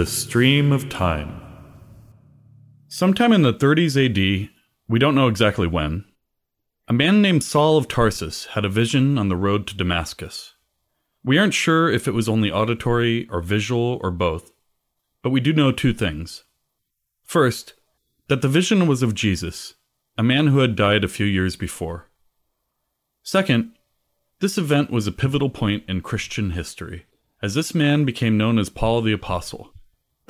The Stream of Time. Sometime in the 30s AD, we don't know exactly when, a man named Saul of Tarsus had a vision on the road to Damascus. We aren't sure if it was only auditory or visual or both, but we do know two things. First, that the vision was of Jesus, a man who had died a few years before. Second, this event was a pivotal point in Christian history, as this man became known as Paul the Apostle,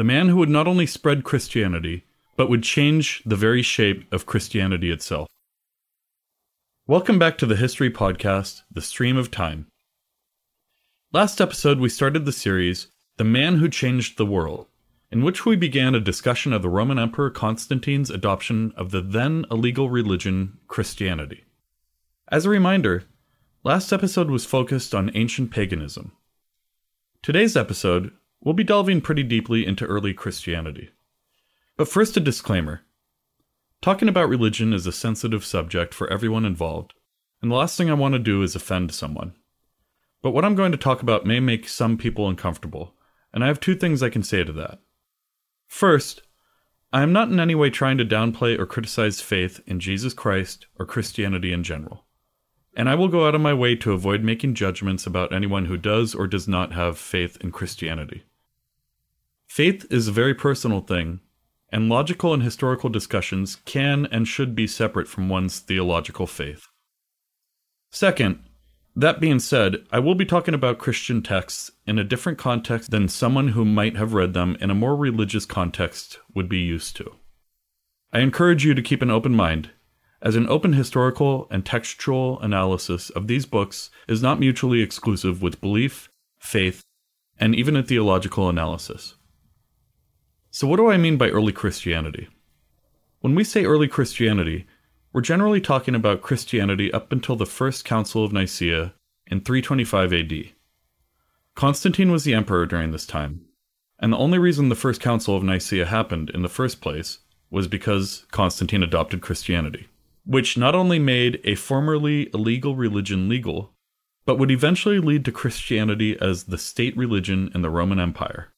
the man who would not only spread Christianity, but would change the very shape of Christianity itself. Welcome back to the History Podcast, The Stream of Time. Last episode, we started the series, The Man Who Changed the World, in which we began a discussion of the Roman Emperor Constantine's adoption of the then illegal religion, Christianity. As a reminder, last episode was focused on ancient paganism. Today's episode, we'll be delving pretty deeply into early Christianity. But first, a disclaimer. Talking about religion is a sensitive subject for everyone involved, and the last thing I want to do is offend someone. But what I'm going to talk about may make some people uncomfortable, and I have two things I can say to that. First, I am not in any way trying to downplay or criticize faith in Jesus Christ or Christianity in general, and I will go out of my way to avoid making judgments about anyone who does or does not have faith in Christianity. Faith is a very personal thing, and logical and historical discussions can and should be separate from one's theological faith. Second, that being said, I will be talking about Christian texts in a different context than someone who might have read them in a more religious context would be used to. I encourage you to keep an open mind, as an open historical and textual analysis of these books is not mutually exclusive with belief, faith, and even a theological analysis. So, what do I mean by early Christianity? When we say early Christianity, we're generally talking about Christianity up until the First Council of Nicaea in 325 AD. Constantine was the emperor during this time, and the only reason the First Council of Nicaea happened in the first place was because Constantine adopted Christianity, which not only made a formerly illegal religion legal, but would eventually lead to Christianity as the state religion in the Roman Empire.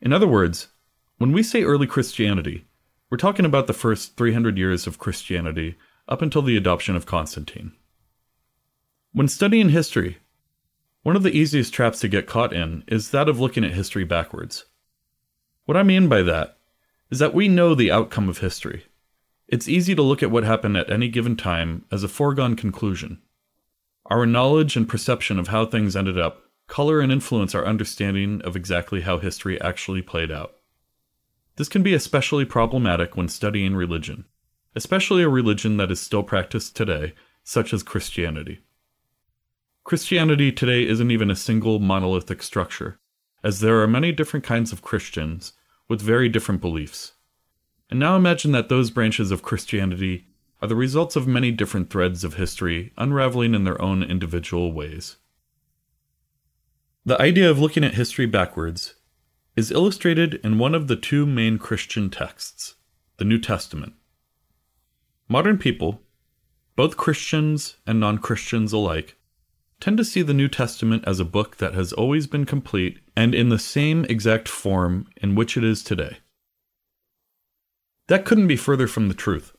In other words, when we say early Christianity, we're talking about the first 300 years of Christianity up until the adoption of Constantine. When studying history, one of the easiest traps to get caught in is that of looking at history backwards. What I mean by that is that we know the outcome of history. It's easy to look at what happened at any given time as a foregone conclusion. Our knowledge and perception of how things ended up color and influence our understanding of exactly how history actually played out. This can be especially problematic when studying religion, especially a religion that is still practiced today, such as Christianity. Christianity today isn't even a single monolithic structure, as there are many different kinds of Christians with very different beliefs. And now imagine that those branches of Christianity are the results of many different threads of history unraveling in their own individual ways. The idea of looking at history backwards is illustrated in one of the two main Christian texts, the New Testament. Modern people, both Christians and non Christians alike, tend to see the New Testament as a book that has always been complete and in the same exact form in which it is today. That couldn't be further from the truth.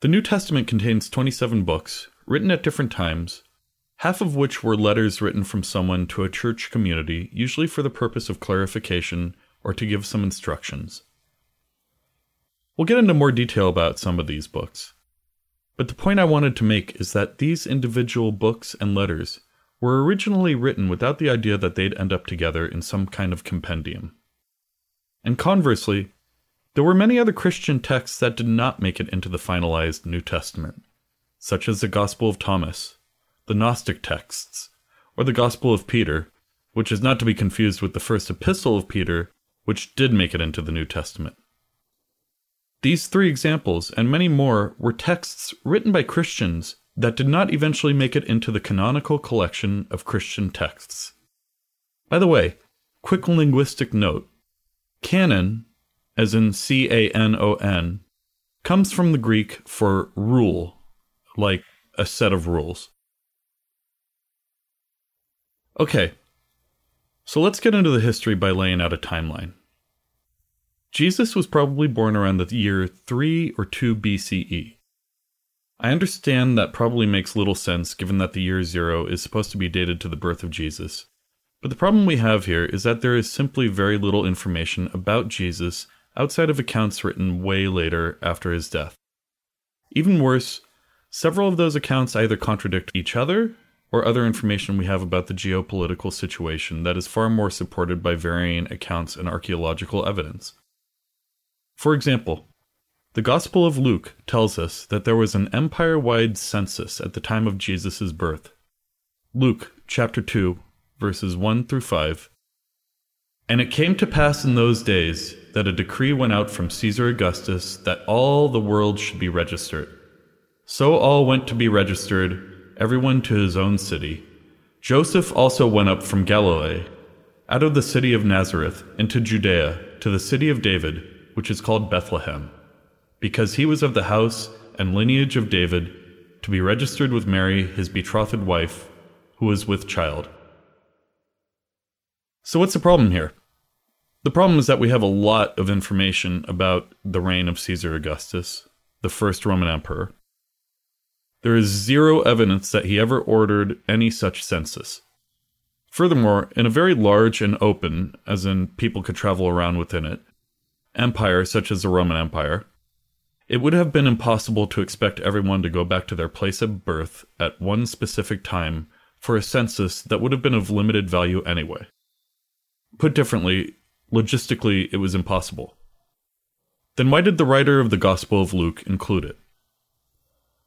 The New Testament contains 27 books, written at different times, half of which were letters written from someone to a church community, usually for the purpose of clarification or to give some instructions. We'll get into more detail about some of these books. But the point I wanted to make is that these individual books and letters were originally written without the idea that they'd end up together in some kind of compendium. And conversely, there were many other Christian texts that did not make it into the finalized New Testament, such as the Gospel of Thomas, the Gnostic texts, or the Gospel of Peter, which is not to be confused with the first epistle of Peter, which did make it into the New Testament. These three examples, and many more, were texts written by Christians that did not eventually make it into the canonical collection of Christian texts. By the way, quick linguistic note canon, as in C A N O N, comes from the Greek for rule, like a set of rules. Okay. So let's get into the history by laying out a timeline. Jesus was probably born around the year 3 or 2 BCE. I understand that probably makes little sense given that the year 0 is supposed to be dated to the birth of Jesus. But the problem we have here is that there is simply very little information about Jesus outside of accounts written way later after his death. Even worse, several of those accounts either contradict each other or other information we have about the geopolitical situation that is far more supported by varying accounts and archaeological evidence. For example, the Gospel of Luke tells us that there was an empire wide census at the time of Jesus' birth. Luke chapter 2, verses 1 through 5. And it came to pass in those days that a decree went out from Caesar Augustus that all the world should be registered. So all went to be registered, everyone to his own city. Joseph also went up from Galilee, out of the city of Nazareth, into Judea, to the city of David, which is called Bethlehem, because he was of the house and lineage of David, to be registered with Mary, his betrothed wife, who was with child. So, what's the problem here? The problem is that we have a lot of information about the reign of Caesar Augustus, the first Roman emperor. There is zero evidence that he ever ordered any such census. Furthermore, in a very large and open, as in people could travel around within it, empire such as the Roman Empire, it would have been impossible to expect everyone to go back to their place of birth at one specific time for a census that would have been of limited value anyway. Put differently, logistically, it was impossible. Then why did the writer of the Gospel of Luke include it?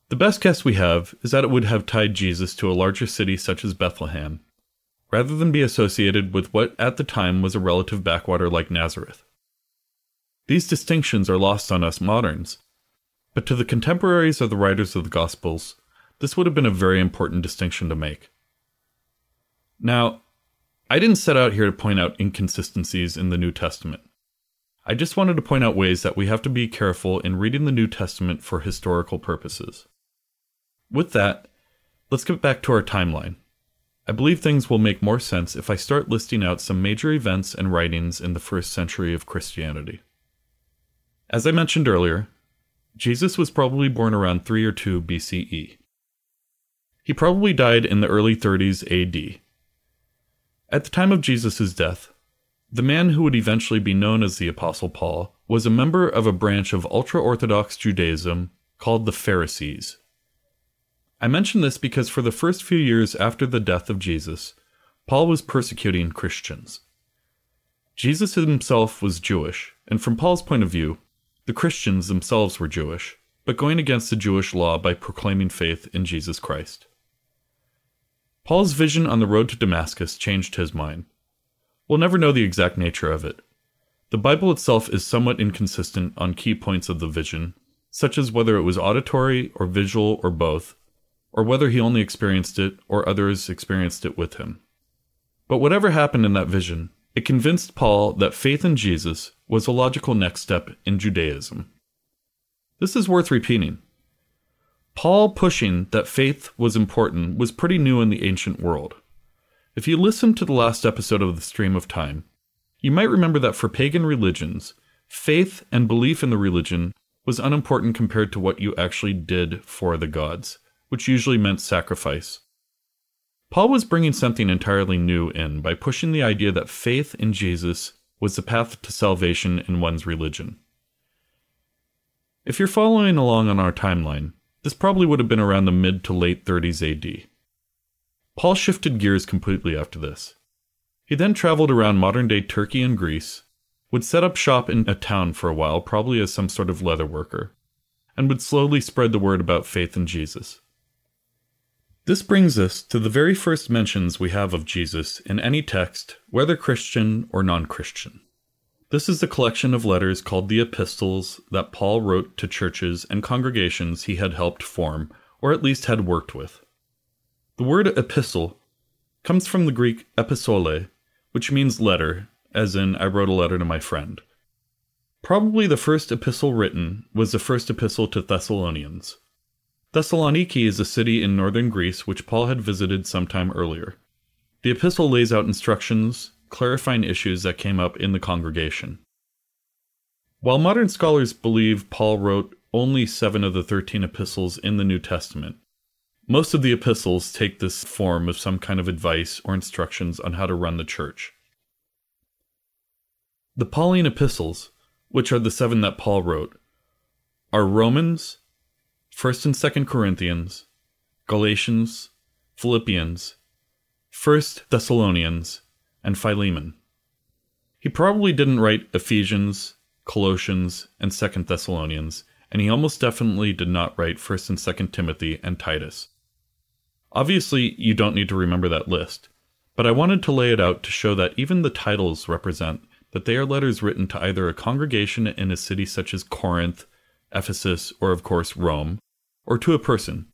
The best guess we have is that it would have tied Jesus to a larger city such as Bethlehem, rather than be associated with what at the time was a relative backwater like Nazareth. These distinctions are lost on us moderns, but to the contemporaries of the writers of the Gospels, this would have been a very important distinction to make. Now, I didn't set out here to point out inconsistencies in the New Testament. I just wanted to point out ways that we have to be careful in reading the New Testament for historical purposes. With that, let's get back to our timeline. I believe things will make more sense if I start listing out some major events and writings in the first century of Christianity. As I mentioned earlier, Jesus was probably born around 3 or 2 BCE. He probably died in the early 30s AD, at the time of Jesus' death, the man who would eventually be known as the Apostle Paul was a member of a branch of ultra Orthodox Judaism called the Pharisees. I mention this because for the first few years after the death of Jesus, Paul was persecuting Christians. Jesus himself was Jewish, and from Paul's point of view, the Christians themselves were Jewish, but going against the Jewish law by proclaiming faith in Jesus Christ. Paul's vision on the road to Damascus changed his mind. We'll never know the exact nature of it. The Bible itself is somewhat inconsistent on key points of the vision, such as whether it was auditory or visual or both, or whether he only experienced it or others experienced it with him. But whatever happened in that vision, it convinced Paul that faith in Jesus was a logical next step in Judaism. This is worth repeating. Paul pushing that faith was important was pretty new in the ancient world. If you listened to the last episode of the Stream of Time, you might remember that for pagan religions, faith and belief in the religion was unimportant compared to what you actually did for the gods, which usually meant sacrifice. Paul was bringing something entirely new in by pushing the idea that faith in Jesus was the path to salvation in one's religion. If you're following along on our timeline, this probably would have been around the mid to late 30s AD. Paul shifted gears completely after this. He then traveled around modern day Turkey and Greece, would set up shop in a town for a while, probably as some sort of leather worker, and would slowly spread the word about faith in Jesus. This brings us to the very first mentions we have of Jesus in any text, whether Christian or non Christian. This is the collection of letters called the Epistles that Paul wrote to churches and congregations he had helped form, or at least had worked with. The word epistle comes from the Greek epistole, which means letter, as in I wrote a letter to my friend. Probably the first epistle written was the first epistle to Thessalonians. Thessaloniki is a city in northern Greece which Paul had visited some time earlier. The epistle lays out instructions clarifying issues that came up in the congregation. While modern scholars believe Paul wrote only seven of the 13 epistles in the New Testament, most of the epistles take this form of some kind of advice or instructions on how to run the church. The Pauline epistles, which are the seven that Paul wrote, are Romans, 1st and 2nd Corinthians, Galatians, Philippians, 1st Thessalonians, and Philemon. He probably didn't write Ephesians, Colossians, and 2nd Thessalonians, and he almost definitely did not write 1st and 2nd Timothy and Titus. Obviously, you don't need to remember that list, but I wanted to lay it out to show that even the titles represent that they are letters written to either a congregation in a city such as Corinth, Ephesus, or of course Rome, or to a person,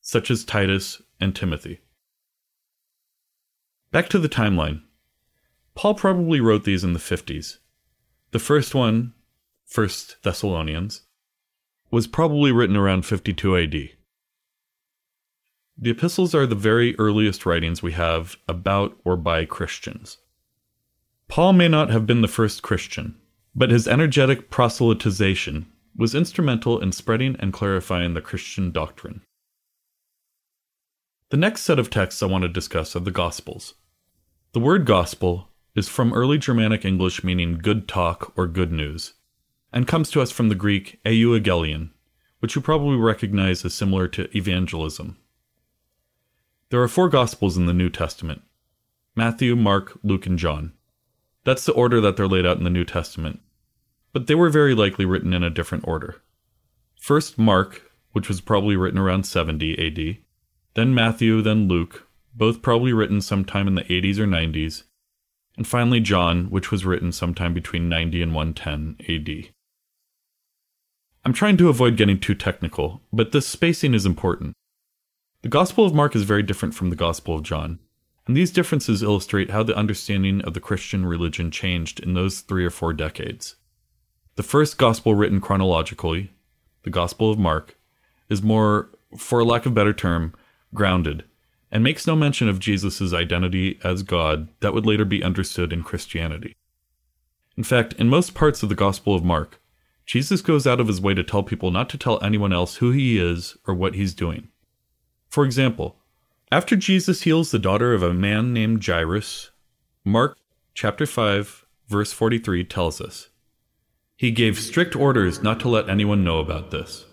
such as Titus and Timothy. Back to the timeline. Paul probably wrote these in the 50s. The first one, 1st Thessalonians, was probably written around 52 AD. The epistles are the very earliest writings we have about or by Christians. Paul may not have been the first Christian, but his energetic proselytization was instrumental in spreading and clarifying the Christian doctrine. The next set of texts I want to discuss are the Gospels. The word gospel is from early Germanic English meaning good talk or good news, and comes to us from the Greek euangelion, which you probably recognize as similar to evangelism. There are four Gospels in the New Testament Matthew, Mark, Luke, and John. That's the order that they're laid out in the New Testament. But they were very likely written in a different order. First Mark, which was probably written around 70 AD, then Matthew, then Luke, both probably written sometime in the 80s or 90s, and finally John, which was written sometime between 90 and 110 AD. I'm trying to avoid getting too technical, but this spacing is important. The Gospel of Mark is very different from the Gospel of John. And these differences illustrate how the understanding of the Christian religion changed in those three or four decades. The first gospel written chronologically, the Gospel of Mark, is more, for lack of a better term, grounded, and makes no mention of Jesus' identity as God that would later be understood in Christianity. In fact, in most parts of the Gospel of Mark, Jesus goes out of his way to tell people not to tell anyone else who he is or what he's doing. For example, after Jesus heals the daughter of a man named Jairus, Mark chapter 5 verse 43 tells us, He gave strict orders not to let anyone know about this.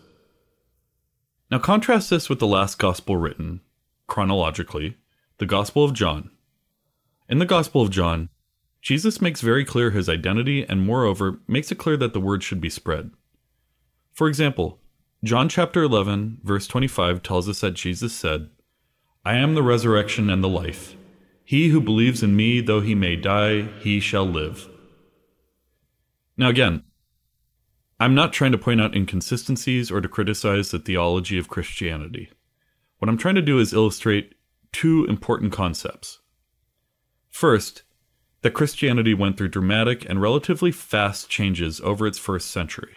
Now contrast this with the last gospel written, chronologically, the Gospel of John. In the Gospel of John, Jesus makes very clear his identity and moreover makes it clear that the word should be spread. For example, John chapter 11 verse 25 tells us that Jesus said, I am the resurrection and the life. He who believes in me, though he may die, he shall live. Now, again, I'm not trying to point out inconsistencies or to criticize the theology of Christianity. What I'm trying to do is illustrate two important concepts. First, that Christianity went through dramatic and relatively fast changes over its first century.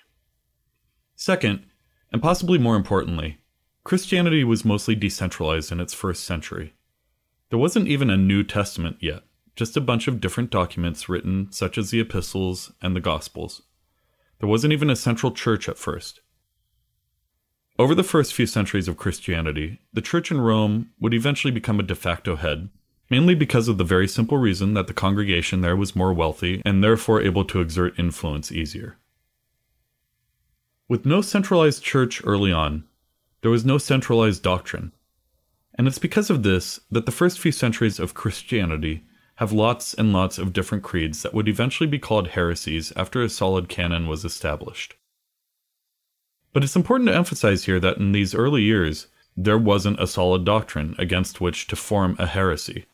Second, and possibly more importantly, Christianity was mostly decentralized in its first century. There wasn't even a New Testament yet, just a bunch of different documents written, such as the Epistles and the Gospels. There wasn't even a central church at first. Over the first few centuries of Christianity, the church in Rome would eventually become a de facto head, mainly because of the very simple reason that the congregation there was more wealthy and therefore able to exert influence easier. With no centralized church early on, there was no centralized doctrine. And it's because of this that the first few centuries of Christianity have lots and lots of different creeds that would eventually be called heresies after a solid canon was established. But it's important to emphasize here that in these early years, there wasn't a solid doctrine against which to form a heresy.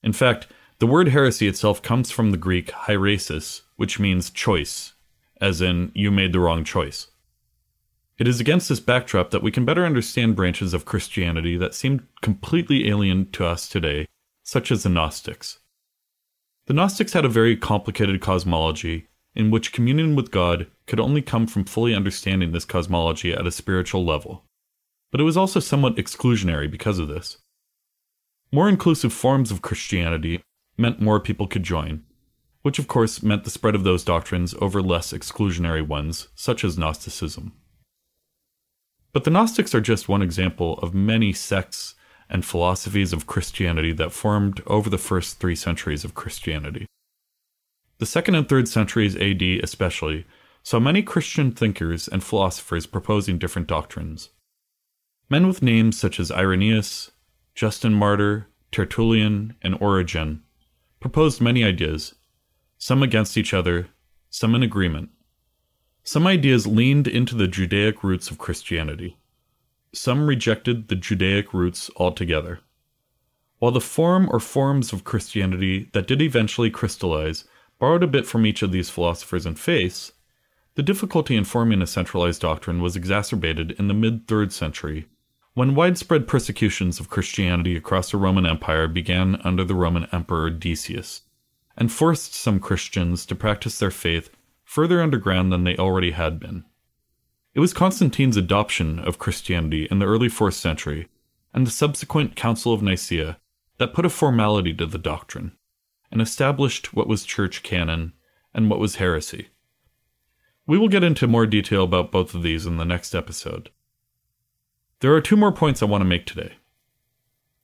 In fact, the word heresy itself comes from the Greek hairesis, which means choice, as in, you made the wrong choice. It is against this backdrop that we can better understand branches of Christianity that seem completely alien to us today, such as the Gnostics. The Gnostics had a very complicated cosmology in which communion with God could only come from fully understanding this cosmology at a spiritual level. But it was also somewhat exclusionary because of this. More inclusive forms of Christianity meant more people could join, which of course meant the spread of those doctrines over less exclusionary ones, such as Gnosticism. But the Gnostics are just one example of many sects and philosophies of Christianity that formed over the first three centuries of Christianity. The second and third centuries AD, especially, saw many Christian thinkers and philosophers proposing different doctrines. Men with names such as Irenaeus, Justin Martyr, Tertullian, and Origen proposed many ideas, some against each other, some in agreement. Some ideas leaned into the Judaic roots of Christianity. Some rejected the Judaic roots altogether. While the form or forms of Christianity that did eventually crystallize borrowed a bit from each of these philosophers and faiths, the difficulty in forming a centralized doctrine was exacerbated in the mid 3rd century, when widespread persecutions of Christianity across the Roman Empire began under the Roman Emperor Decius, and forced some Christians to practice their faith further underground than they already had been. It was Constantine's adoption of Christianity in the early 4th century and the subsequent Council of Nicaea that put a formality to the doctrine and established what was church canon and what was heresy. We will get into more detail about both of these in the next episode. There are two more points I want to make today.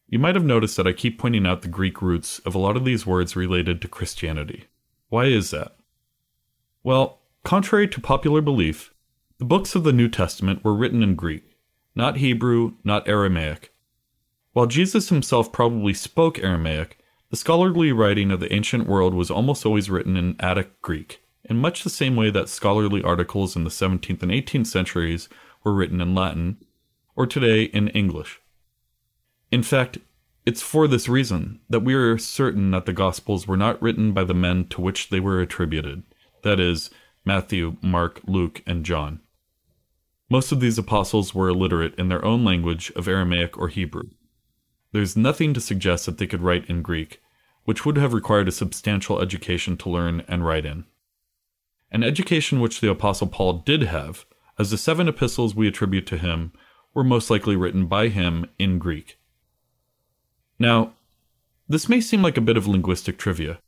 You might have noticed that I keep pointing out the Greek roots of a lot of these words related to Christianity. Why is that? Well, contrary to popular belief, the books of the New Testament were written in Greek, not Hebrew, not Aramaic. While Jesus himself probably spoke Aramaic, the scholarly writing of the ancient world was almost always written in Attic Greek, in much the same way that scholarly articles in the 17th and 18th centuries were written in Latin, or today in English. In fact, it's for this reason that we are certain that the Gospels were not written by the men to which they were attributed, that is, Matthew, Mark, Luke, and John. Most of these apostles were illiterate in their own language of Aramaic or Hebrew. There's nothing to suggest that they could write in Greek, which would have required a substantial education to learn and write in. An education which the Apostle Paul did have, as the seven epistles we attribute to him were most likely written by him in Greek. Now, this may seem like a bit of linguistic trivia,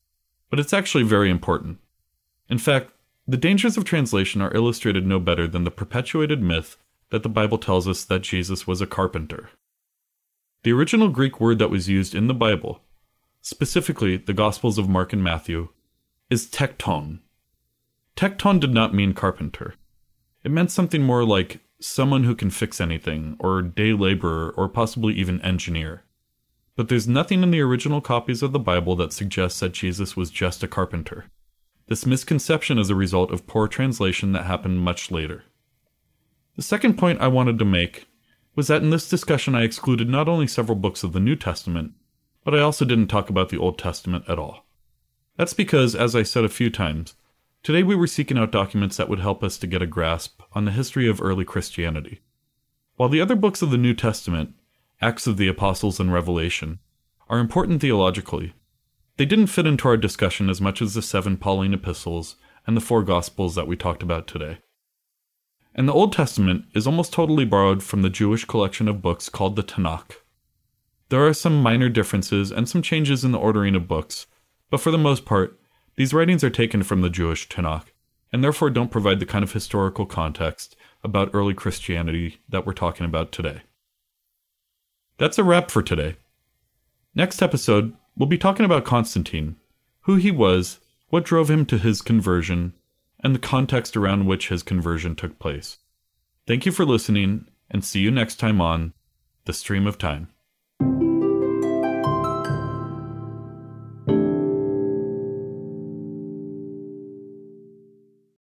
but it's actually very important. In fact, the dangers of translation are illustrated no better than the perpetuated myth that the Bible tells us that Jesus was a carpenter. The original Greek word that was used in the Bible, specifically the Gospels of Mark and Matthew, is tekton. Tekton did not mean carpenter. It meant something more like someone who can fix anything, or day laborer, or possibly even engineer. But there's nothing in the original copies of the Bible that suggests that Jesus was just a carpenter. This misconception is a result of poor translation that happened much later. The second point I wanted to make was that in this discussion I excluded not only several books of the New Testament, but I also didn't talk about the Old Testament at all. That's because, as I said a few times, today we were seeking out documents that would help us to get a grasp on the history of early Christianity. While the other books of the New Testament, Acts of the Apostles and Revelation, are important theologically, they didn't fit into our discussion as much as the seven Pauline epistles and the four Gospels that we talked about today. And the Old Testament is almost totally borrowed from the Jewish collection of books called the Tanakh. There are some minor differences and some changes in the ordering of books, but for the most part, these writings are taken from the Jewish Tanakh, and therefore don't provide the kind of historical context about early Christianity that we're talking about today. That's a wrap for today. Next episode, We'll be talking about Constantine, who he was, what drove him to his conversion, and the context around which his conversion took place. Thank you for listening, and see you next time on The Stream of Time.